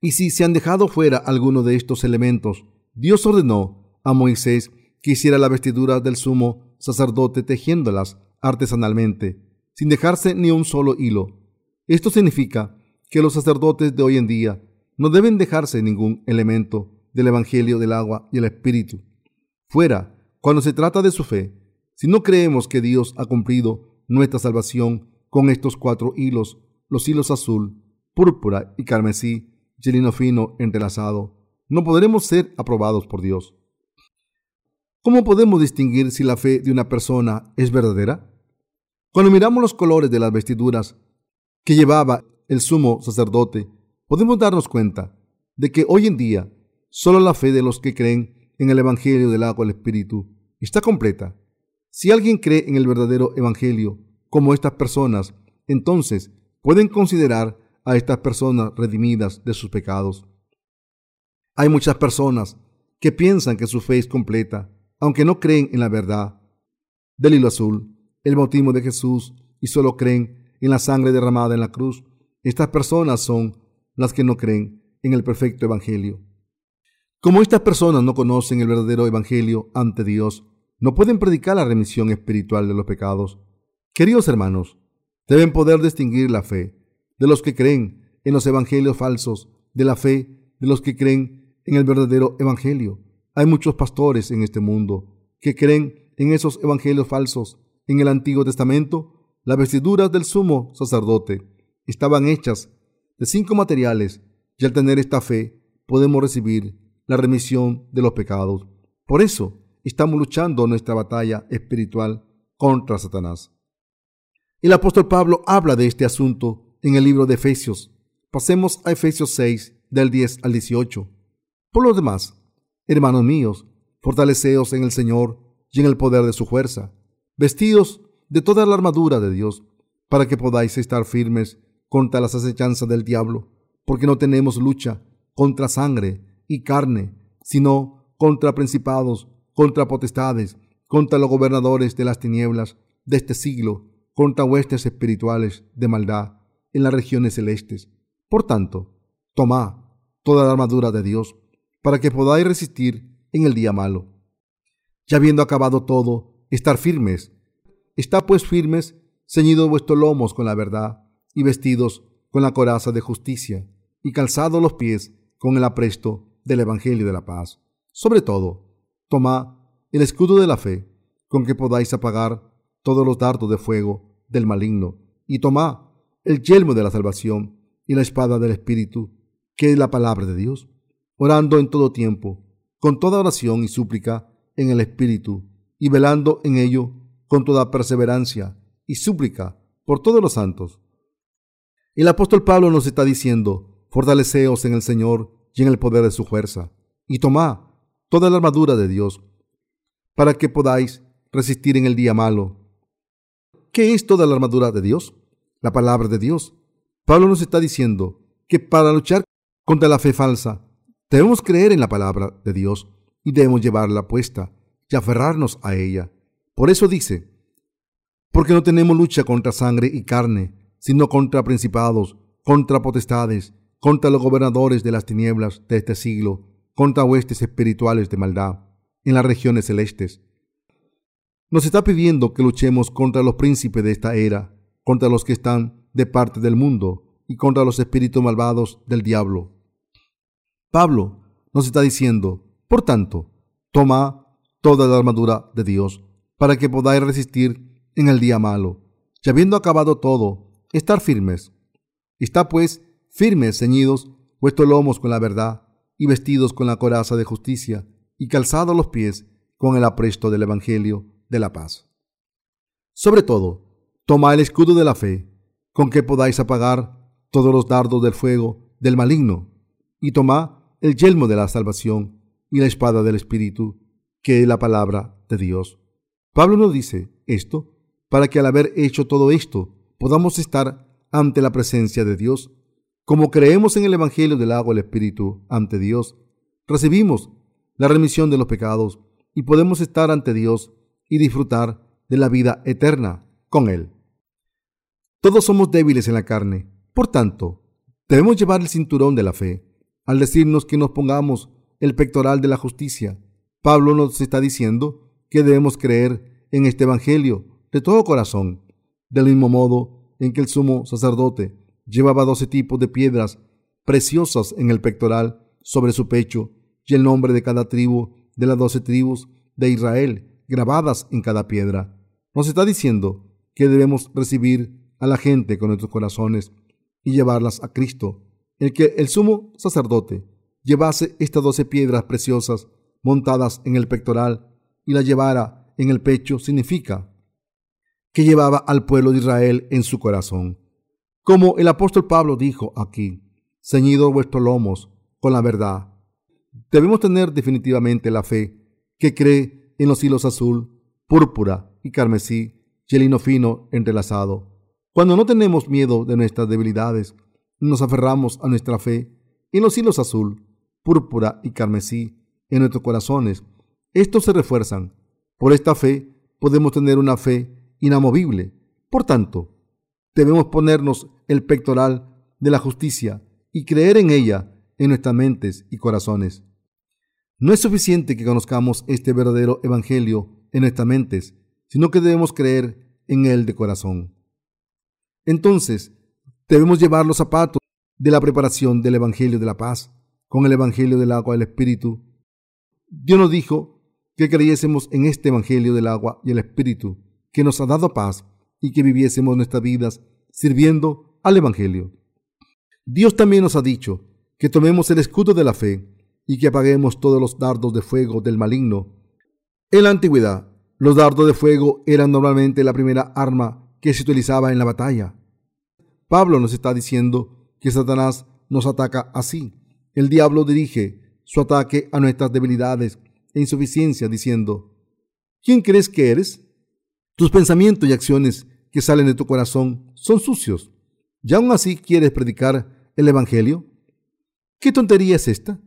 Y si se han dejado fuera alguno de estos elementos, Dios ordenó a Moisés que hiciera la vestidura del sumo sacerdote tejiéndolas artesanalmente, sin dejarse ni un solo hilo. Esto significa que los sacerdotes de hoy en día no deben dejarse ningún elemento del Evangelio del agua y el Espíritu. Fuera, cuando se trata de su fe, si no creemos que Dios ha cumplido nuestra salvación con estos cuatro hilos, los hilos azul, púrpura y carmesí, lino fino entrelazado, no podremos ser aprobados por Dios. ¿Cómo podemos distinguir si la fe de una persona es verdadera? Cuando miramos los colores de las vestiduras que llevaba el sumo sacerdote, podemos darnos cuenta de que hoy en día solo la fe de los que creen en el Evangelio del agua del Espíritu está completa. Si alguien cree en el verdadero Evangelio, como estas personas, entonces pueden considerar a estas personas redimidas de sus pecados. Hay muchas personas que piensan que su fe es completa, aunque no creen en la verdad del hilo azul, el bautismo de Jesús y solo creen en la sangre derramada en la cruz. Estas personas son las que no creen en el perfecto Evangelio. Como estas personas no conocen el verdadero Evangelio ante Dios, no pueden predicar la remisión espiritual de los pecados. Queridos hermanos, deben poder distinguir la fe de los que creen en los evangelios falsos, de la fe de los que creen en el verdadero evangelio. Hay muchos pastores en este mundo que creen en esos evangelios falsos. En el Antiguo Testamento, las vestiduras del sumo sacerdote estaban hechas de cinco materiales y al tener esta fe podemos recibir la remisión de los pecados. Por eso, estamos luchando nuestra batalla espiritual contra Satanás. El apóstol Pablo habla de este asunto en el libro de Efesios. Pasemos a Efesios 6, del 10 al 18. Por lo demás, hermanos míos, fortaleceos en el Señor y en el poder de su fuerza, vestidos de toda la armadura de Dios, para que podáis estar firmes contra las acechanzas del diablo, porque no tenemos lucha contra sangre y carne, sino contra principados, contra potestades, contra los gobernadores de las tinieblas de este siglo, contra huestes espirituales de maldad en las regiones celestes. Por tanto, tomad toda la armadura de Dios, para que podáis resistir en el día malo. Ya habiendo acabado todo, estar firmes. Está pues firmes, ceñidos vuestros lomos con la verdad, y vestidos con la coraza de justicia, y calzados los pies con el apresto del Evangelio de la paz. Sobre todo, Tomad el escudo de la fe, con que podáis apagar todos los dardos de fuego del maligno, y tomad el yelmo de la salvación y la espada del Espíritu, que es la palabra de Dios, orando en todo tiempo, con toda oración y súplica en el Espíritu, y velando en ello con toda perseverancia y súplica por todos los santos. El apóstol Pablo nos está diciendo, fortaleceos en el Señor y en el poder de su fuerza, y tomad toda la armadura de Dios, para que podáis resistir en el día malo. ¿Qué es toda la armadura de Dios? La palabra de Dios. Pablo nos está diciendo que para luchar contra la fe falsa, debemos creer en la palabra de Dios y debemos llevarla puesta y aferrarnos a ella. Por eso dice, porque no tenemos lucha contra sangre y carne, sino contra principados, contra potestades, contra los gobernadores de las tinieblas de este siglo, contra huestes espirituales de maldad en las regiones celestes. Nos está pidiendo que luchemos contra los príncipes de esta era, contra los que están de parte del mundo y contra los espíritus malvados del diablo. Pablo nos está diciendo, por tanto, toma toda la armadura de Dios para que podáis resistir en el día malo, y habiendo acabado todo, estar firmes. Está pues firmes, ceñidos vuestros lomos con la verdad y vestidos con la coraza de justicia, y calzados los pies con el apresto del Evangelio de la paz. Sobre todo, toma el escudo de la fe, con que podáis apagar todos los dardos del fuego del maligno, y toma el yelmo de la salvación y la espada del Espíritu, que es la palabra de Dios. Pablo nos dice esto para que al haber hecho todo esto podamos estar ante la presencia de Dios como creemos en el Evangelio del agua y el Espíritu ante Dios, recibimos la remisión de los pecados y podemos estar ante Dios y disfrutar de la vida eterna con Él. Todos somos débiles en la carne, por tanto, debemos llevar el cinturón de la fe. Al decirnos que nos pongamos el pectoral de la justicia, Pablo nos está diciendo que debemos creer en este Evangelio de todo corazón, del mismo modo en que el sumo sacerdote Llevaba doce tipos de piedras preciosas en el pectoral sobre su pecho y el nombre de cada tribu de las doce tribus de Israel grabadas en cada piedra. Nos está diciendo que debemos recibir a la gente con nuestros corazones y llevarlas a Cristo, el que el sumo sacerdote llevase estas doce piedras preciosas montadas en el pectoral y las llevara en el pecho, significa que llevaba al pueblo de Israel en su corazón. Como el apóstol Pablo dijo aquí, ceñido vuestros lomos con la verdad. Debemos tener definitivamente la fe que cree en los hilos azul, púrpura y carmesí y el lino fino entrelazado. Cuando no tenemos miedo de nuestras debilidades, nos aferramos a nuestra fe en los hilos azul, púrpura y carmesí en nuestros corazones. Estos se refuerzan. Por esta fe podemos tener una fe inamovible. Por tanto, debemos ponernos el pectoral de la justicia y creer en ella en nuestras mentes y corazones. No es suficiente que conozcamos este verdadero evangelio en nuestras mentes, sino que debemos creer en él de corazón. Entonces, debemos llevar los zapatos de la preparación del evangelio de la paz con el evangelio del agua del espíritu. Dios nos dijo que creyésemos en este evangelio del agua y el espíritu que nos ha dado paz y que viviésemos nuestras vidas sirviendo al evangelio. Dios también nos ha dicho que tomemos el escudo de la fe y que apaguemos todos los dardos de fuego del maligno. En la antigüedad, los dardos de fuego eran normalmente la primera arma que se utilizaba en la batalla. Pablo nos está diciendo que Satanás nos ataca así. El diablo dirige su ataque a nuestras debilidades e insuficiencias diciendo, ¿quién crees que eres? Tus pensamientos y acciones que salen de tu corazón son sucios. ¿Y aún así quieres predicar el Evangelio? ¿Qué tontería es esta?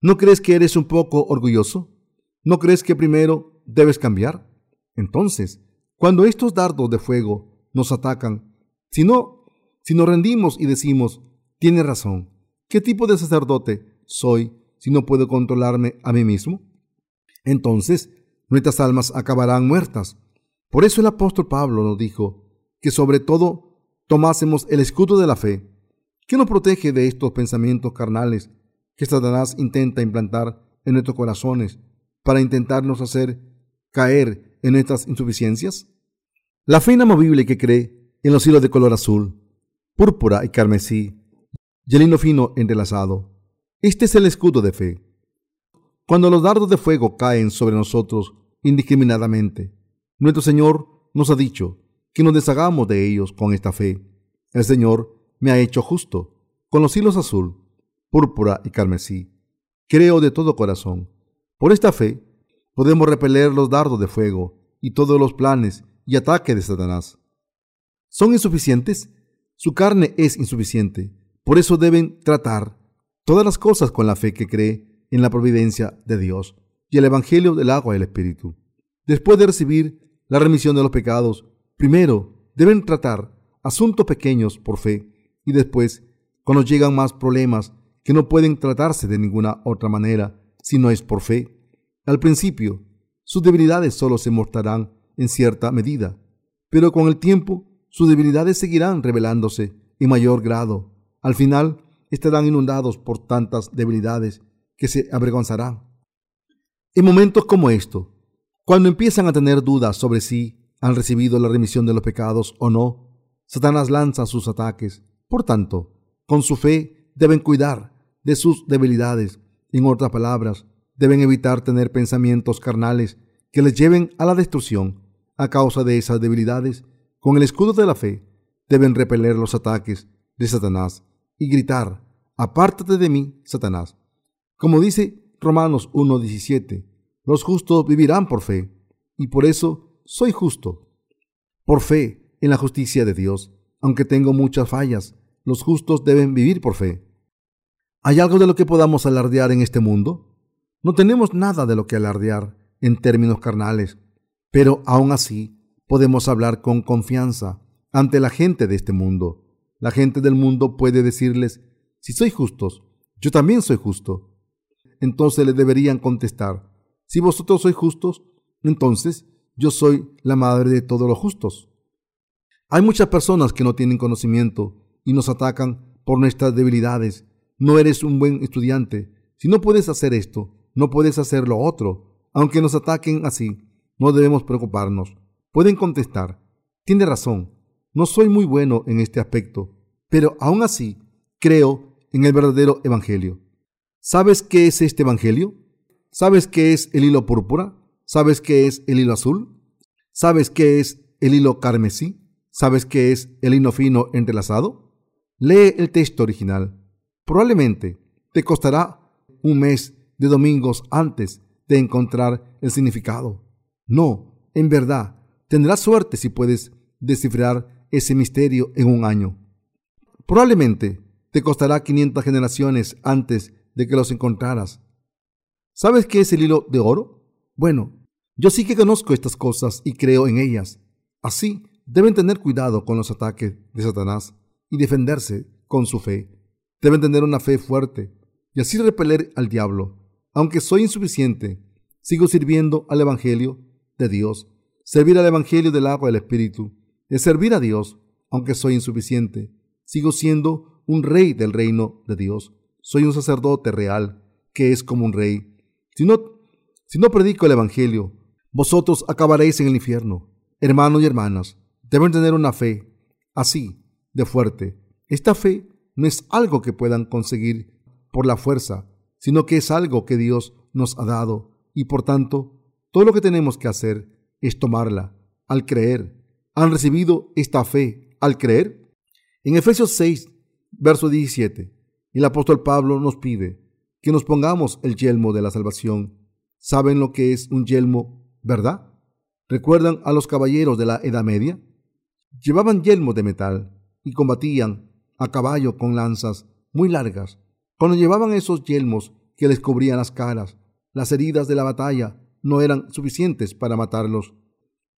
¿No crees que eres un poco orgulloso? ¿No crees que primero debes cambiar? Entonces, cuando estos dardos de fuego nos atacan, si no, si nos rendimos y decimos, tiene razón, ¿qué tipo de sacerdote soy si no puedo controlarme a mí mismo? Entonces, nuestras almas acabarán muertas. Por eso el apóstol Pablo nos dijo que sobre todo tomásemos el escudo de la fe, que nos protege de estos pensamientos carnales que Satanás intenta implantar en nuestros corazones para intentarnos hacer caer en nuestras insuficiencias? La fe inamovible que cree en los hilos de color azul, púrpura y carmesí, y el hino fino entrelazado. Este es el escudo de fe. Cuando los dardos de fuego caen sobre nosotros indiscriminadamente, nuestro Señor nos ha dicho que nos deshagamos de ellos con esta fe. El Señor me ha hecho justo con los hilos azul, púrpura y carmesí. Creo de todo corazón. Por esta fe podemos repeler los dardos de fuego y todos los planes y ataques de Satanás. ¿Son insuficientes? Su carne es insuficiente. Por eso deben tratar todas las cosas con la fe que cree en la providencia de Dios y el Evangelio del agua y el Espíritu. Después de recibir la remisión de los pecados, primero deben tratar asuntos pequeños por fe y después, cuando llegan más problemas que no pueden tratarse de ninguna otra manera si no es por fe. Al principio, sus debilidades solo se mostrarán en cierta medida, pero con el tiempo sus debilidades seguirán revelándose en mayor grado. Al final, estarán inundados por tantas debilidades que se avergonzarán. En momentos como esto, cuando empiezan a tener dudas sobre si han recibido la remisión de los pecados o no, Satanás lanza sus ataques. Por tanto, con su fe deben cuidar de sus debilidades. En otras palabras, deben evitar tener pensamientos carnales que les lleven a la destrucción a causa de esas debilidades. Con el escudo de la fe, deben repeler los ataques de Satanás y gritar, apártate de mí, Satanás. Como dice Romanos 1.17, los justos vivirán por fe, y por eso soy justo. Por fe en la justicia de Dios, aunque tengo muchas fallas, los justos deben vivir por fe. ¿Hay algo de lo que podamos alardear en este mundo? No tenemos nada de lo que alardear en términos carnales, pero aún así podemos hablar con confianza ante la gente de este mundo. La gente del mundo puede decirles, si soy justos, yo también soy justo. Entonces le deberían contestar, si vosotros sois justos, entonces yo soy la madre de todos los justos. Hay muchas personas que no tienen conocimiento y nos atacan por nuestras debilidades no eres un buen estudiante. Si no puedes hacer esto, no puedes hacer lo otro. Aunque nos ataquen así, no debemos preocuparnos. Pueden contestar, tiene razón, no soy muy bueno en este aspecto, pero aún así creo en el verdadero Evangelio. ¿Sabes qué es este Evangelio? ¿Sabes qué es el hilo púrpura? ¿Sabes qué es el hilo azul? ¿Sabes qué es el hilo carmesí? ¿Sabes qué es el hilo fino entrelazado? Lee el texto original. Probablemente te costará un mes de domingos antes de encontrar el significado. No, en verdad, tendrás suerte si puedes descifrar ese misterio en un año. Probablemente te costará 500 generaciones antes de que los encontraras. ¿Sabes qué es el hilo de oro? Bueno, yo sí que conozco estas cosas y creo en ellas. Así, deben tener cuidado con los ataques de Satanás y defenderse con su fe. Deben tener una fe fuerte y así repeler al diablo. Aunque soy insuficiente, sigo sirviendo al Evangelio de Dios. Servir al Evangelio del agua del Espíritu es servir a Dios, aunque soy insuficiente. Sigo siendo un rey del reino de Dios. Soy un sacerdote real, que es como un rey. Si no, si no predico el Evangelio, vosotros acabaréis en el infierno. Hermanos y hermanas, deben tener una fe así, de fuerte. Esta fe no es algo que puedan conseguir por la fuerza, sino que es algo que Dios nos ha dado y por tanto todo lo que tenemos que hacer es tomarla al creer. ¿Han recibido esta fe al creer? En Efesios 6, verso 17, el apóstol Pablo nos pide que nos pongamos el yelmo de la salvación. ¿Saben lo que es un yelmo, verdad? ¿Recuerdan a los caballeros de la Edad Media? Llevaban yelmos de metal y combatían a caballo con lanzas muy largas cuando llevaban esos yelmos que les cubrían las caras, las heridas de la batalla no eran suficientes para matarlos,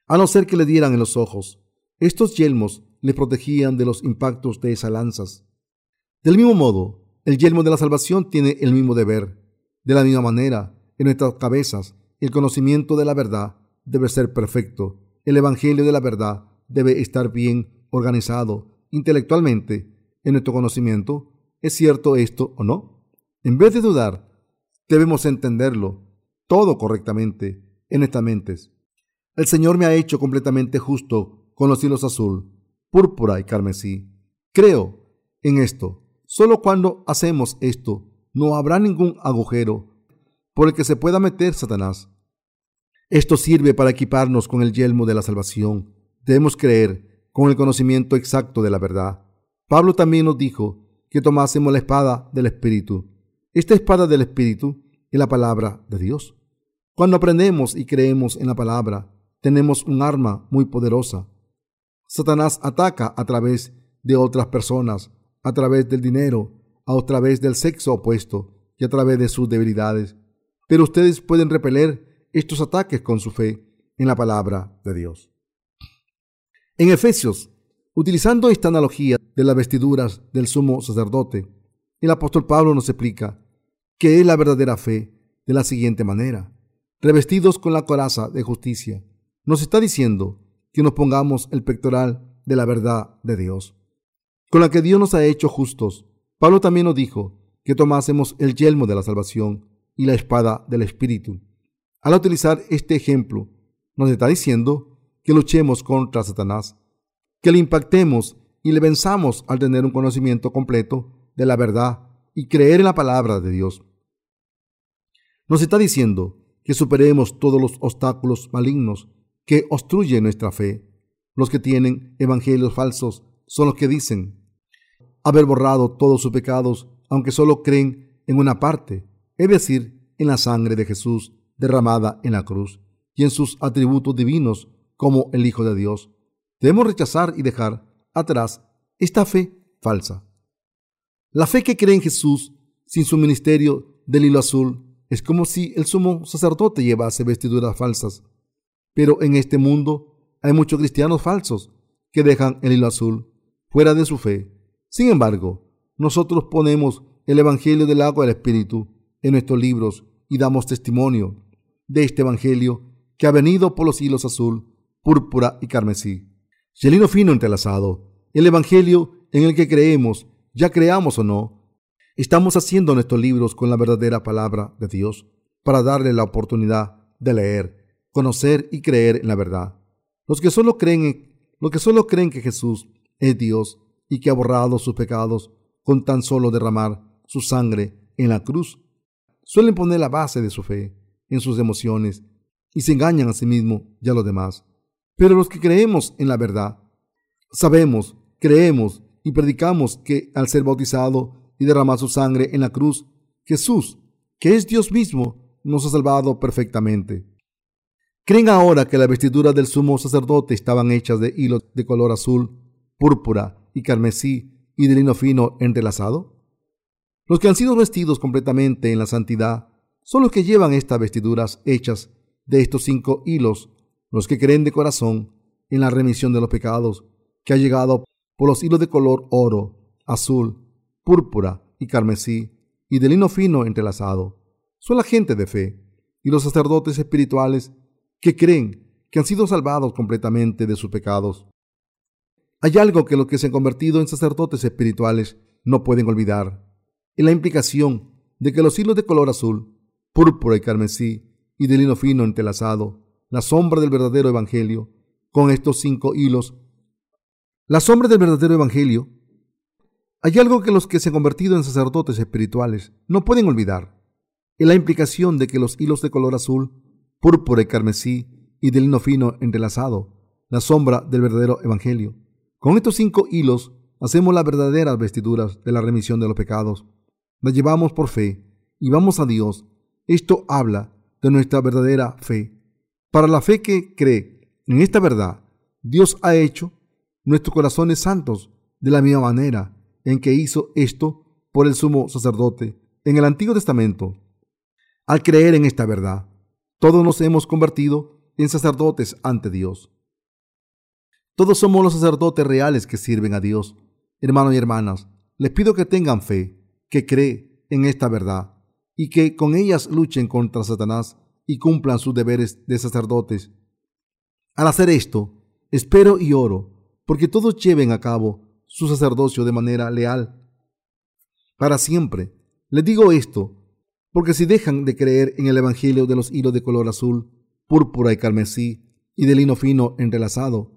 a no ser que le dieran en los ojos. Estos yelmos le protegían de los impactos de esas lanzas. Del mismo modo, el yelmo de la salvación tiene el mismo deber. De la misma manera, en nuestras cabezas, el conocimiento de la verdad debe ser perfecto. El Evangelio de la verdad debe estar bien organizado intelectualmente en nuestro conocimiento ¿Es cierto esto o no? En vez de dudar, debemos entenderlo todo correctamente en nuestras mentes. El Señor me ha hecho completamente justo con los hilos azul, púrpura y carmesí. Creo en esto. Solo cuando hacemos esto, no habrá ningún agujero por el que se pueda meter Satanás. Esto sirve para equiparnos con el yelmo de la salvación. Debemos creer con el conocimiento exacto de la verdad. Pablo también nos dijo que tomásemos la espada del Espíritu. Esta espada del Espíritu es la palabra de Dios. Cuando aprendemos y creemos en la palabra, tenemos un arma muy poderosa. Satanás ataca a través de otras personas, a través del dinero, a través del sexo opuesto y a través de sus debilidades. Pero ustedes pueden repeler estos ataques con su fe en la palabra de Dios. En Efesios Utilizando esta analogía de las vestiduras del sumo sacerdote, el apóstol Pablo nos explica que es la verdadera fe de la siguiente manera. Revestidos con la coraza de justicia, nos está diciendo que nos pongamos el pectoral de la verdad de Dios, con la que Dios nos ha hecho justos. Pablo también nos dijo que tomásemos el yelmo de la salvación y la espada del Espíritu. Al utilizar este ejemplo, nos está diciendo que luchemos contra Satanás que le impactemos y le venzamos al tener un conocimiento completo de la verdad y creer en la palabra de Dios. Nos está diciendo que superemos todos los obstáculos malignos que obstruyen nuestra fe. Los que tienen evangelios falsos son los que dicen haber borrado todos sus pecados, aunque solo creen en una parte, es decir, en la sangre de Jesús derramada en la cruz y en sus atributos divinos como el Hijo de Dios. Debemos rechazar y dejar atrás esta fe falsa. La fe que cree en Jesús sin su ministerio del hilo azul es como si el sumo sacerdote llevase vestiduras falsas. Pero en este mundo hay muchos cristianos falsos que dejan el hilo azul fuera de su fe. Sin embargo, nosotros ponemos el Evangelio del agua del Espíritu en nuestros libros y damos testimonio de este Evangelio que ha venido por los hilos azul, púrpura y carmesí. Celino fino entrelazado, el Evangelio en el que creemos, ya creamos o no, estamos haciendo nuestros libros con la verdadera palabra de Dios para darle la oportunidad de leer, conocer y creer en la verdad. Los que solo creen, los que solo creen que Jesús es Dios y que ha borrado sus pecados con tan solo derramar su sangre en la cruz, suelen poner la base de su fe en sus emociones y se engañan a sí mismos y a los demás. Pero los que creemos en la verdad, sabemos, creemos y predicamos que al ser bautizado y derramar su sangre en la cruz, Jesús, que es Dios mismo, nos ha salvado perfectamente. ¿Creen ahora que las vestiduras del sumo sacerdote estaban hechas de hilos de color azul, púrpura y carmesí y de lino fino entrelazado? Los que han sido vestidos completamente en la santidad son los que llevan estas vestiduras hechas de estos cinco hilos, los que creen de corazón en la remisión de los pecados que ha llegado por los hilos de color oro, azul, púrpura y carmesí y de lino fino entrelazado. Son la gente de fe y los sacerdotes espirituales que creen que han sido salvados completamente de sus pecados. Hay algo que los que se han convertido en sacerdotes espirituales no pueden olvidar, en la implicación de que los hilos de color azul, púrpura y carmesí y de lino fino entrelazado, la sombra del verdadero evangelio, con estos cinco hilos la sombra del verdadero evangelio, hay algo que los que se han convertido en sacerdotes espirituales no pueden olvidar, en la implicación de que los hilos de color azul, púrpura y carmesí y de lino fino entrelazado, la sombra del verdadero evangelio. Con estos cinco hilos hacemos las verdaderas vestiduras de la remisión de los pecados. Las llevamos por fe y vamos a Dios. Esto habla de nuestra verdadera fe. Para la fe que cree en esta verdad, Dios ha hecho nuestros corazones santos de la misma manera en que hizo esto por el sumo sacerdote en el Antiguo Testamento. Al creer en esta verdad, todos nos hemos convertido en sacerdotes ante Dios. Todos somos los sacerdotes reales que sirven a Dios. Hermanos y hermanas, les pido que tengan fe, que cree en esta verdad y que con ellas luchen contra Satanás y cumplan sus deberes de sacerdotes. Al hacer esto, espero y oro porque todos lleven a cabo su sacerdocio de manera leal para siempre. Les digo esto, porque si dejan de creer en el Evangelio de los hilos de color azul, púrpura y carmesí y de lino fino entrelazado,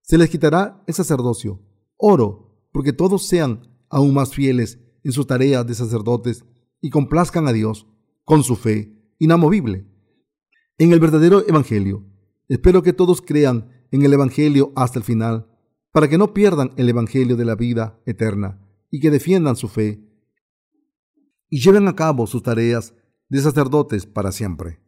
se les quitará el sacerdocio. Oro, porque todos sean aún más fieles en sus tareas de sacerdotes y complazcan a Dios con su fe inamovible. En el verdadero Evangelio, espero que todos crean en el Evangelio hasta el final para que no pierdan el Evangelio de la vida eterna y que defiendan su fe y lleven a cabo sus tareas de sacerdotes para siempre.